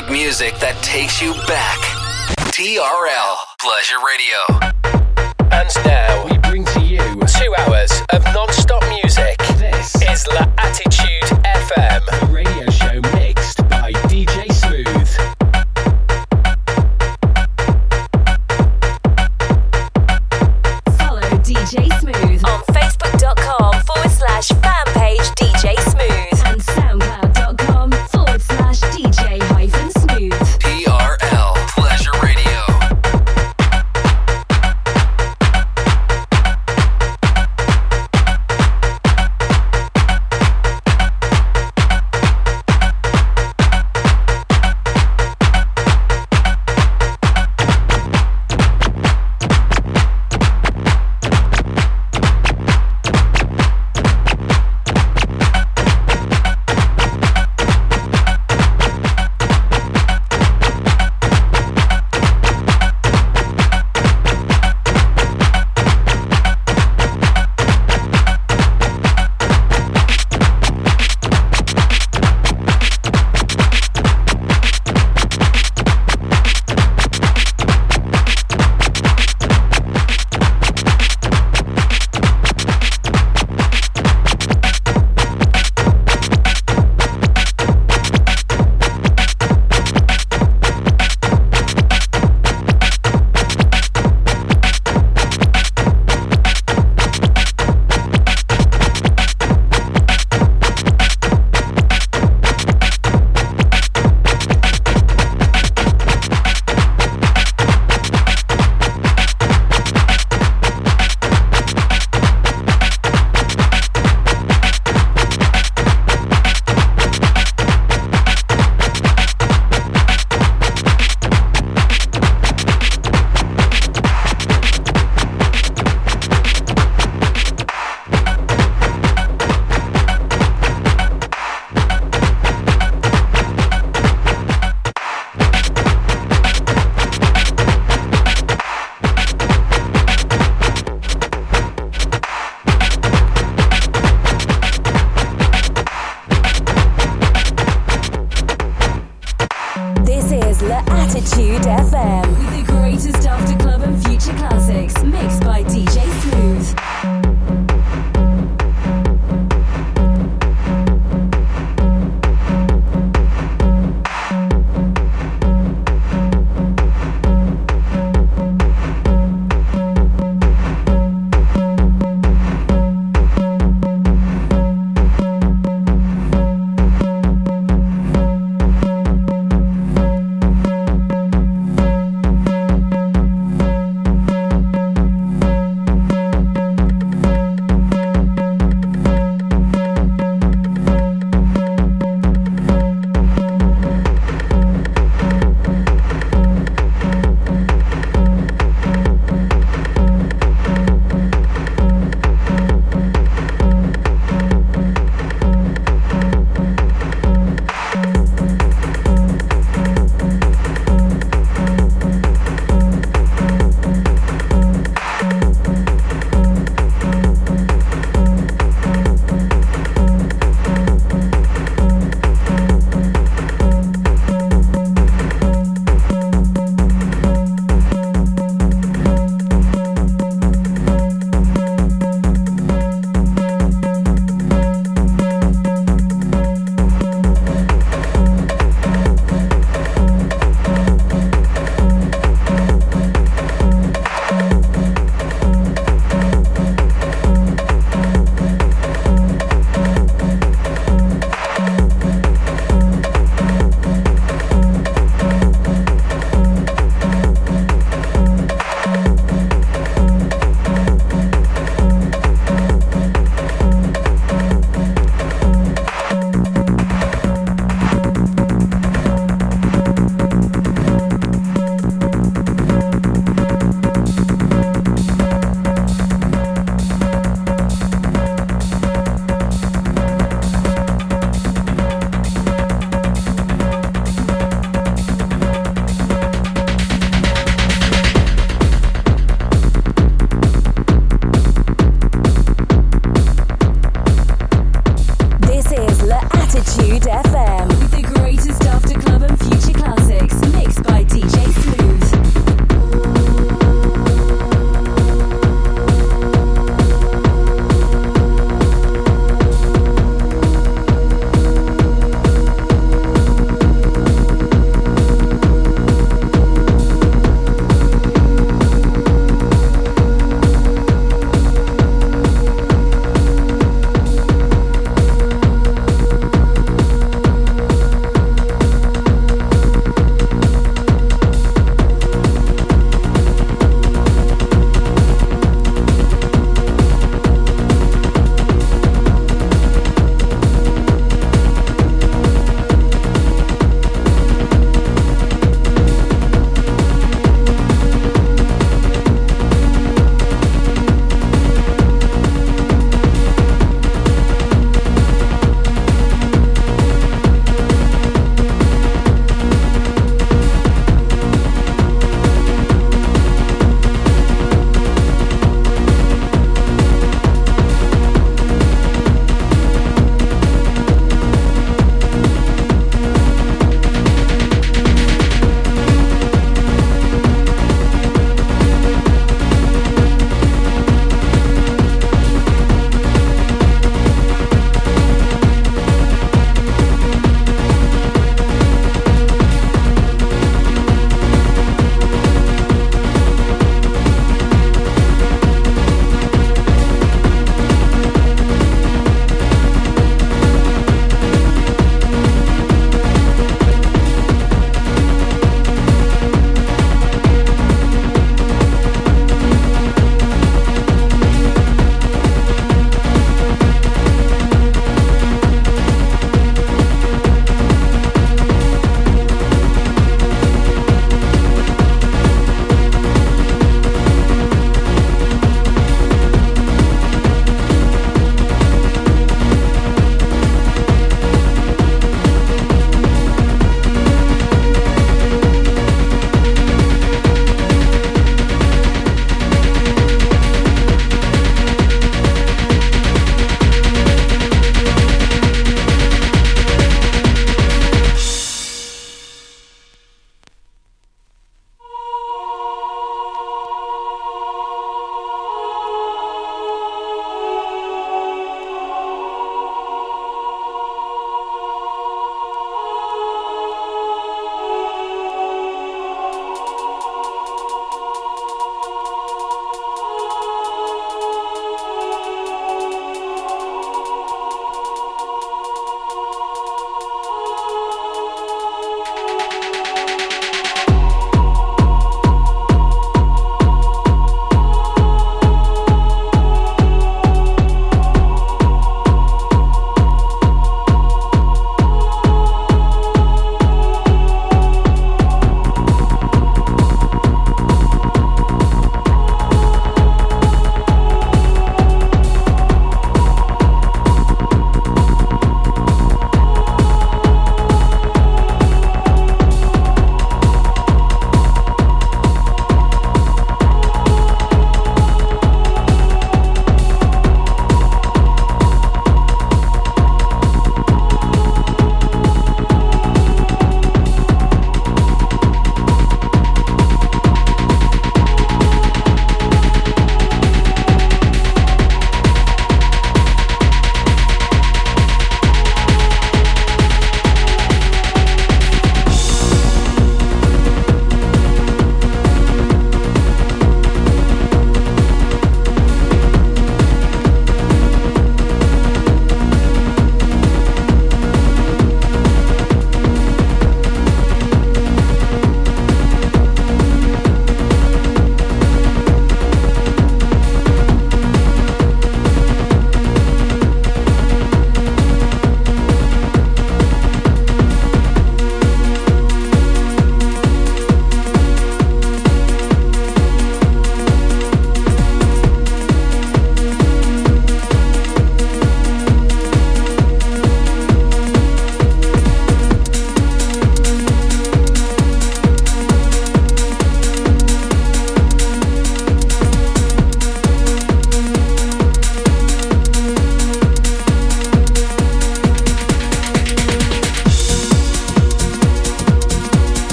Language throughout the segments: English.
great music that takes you back. TRL Pleasure Radio. And now we bring to you two hours of non-stop music. This is La Attitude FM,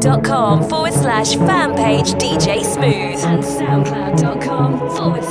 Facebook.com forward slash fan page DJ Smooth. and SoundCloud.com forward slash